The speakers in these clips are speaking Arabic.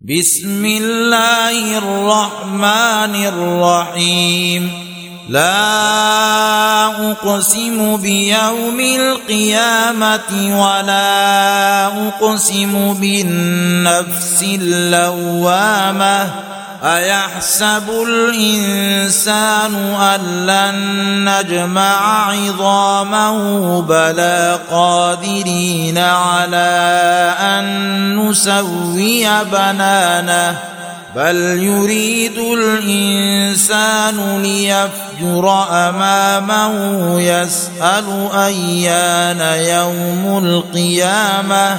بسم الله الرحمن الرحيم. لا أقسم بيوم القيامة ولا أقسم بالنفس اللوامة. أيحسب الإنسان أن لن نجمع عظامه بلى قادرين على أن نسوي بنانه بل يريد الإنسان ليفجر أمامه يسأل أيان يوم القيامة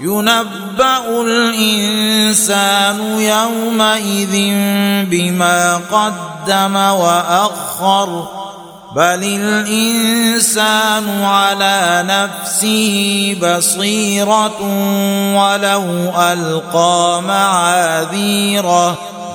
ينبأ الإنسان يومئذ بما قدم وأخر بل الإنسان على نفسه بصيرة ولو ألقى معاذيره.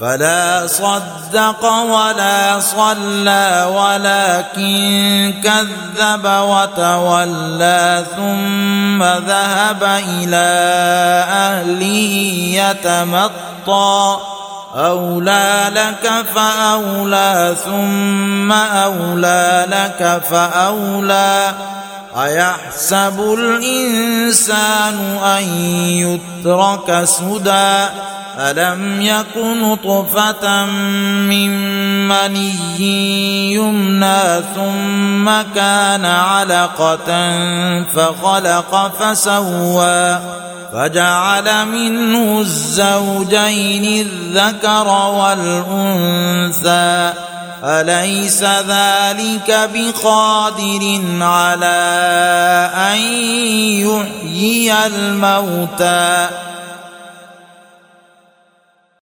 فلا صدق ولا صلى ولكن كذب وتولى ثم ذهب إلى أهله يتمطى. أولى لك فأولى ثم أولى لك فأولى. أيحسب الإنسان أن يترك سدى؟ ألم يك نطفة من مني يمنى ثم كان علقة فخلق فسوى فجعل منه الزوجين الذكر والأنثى أليس ذلك بقادر على أن يحيي الموتى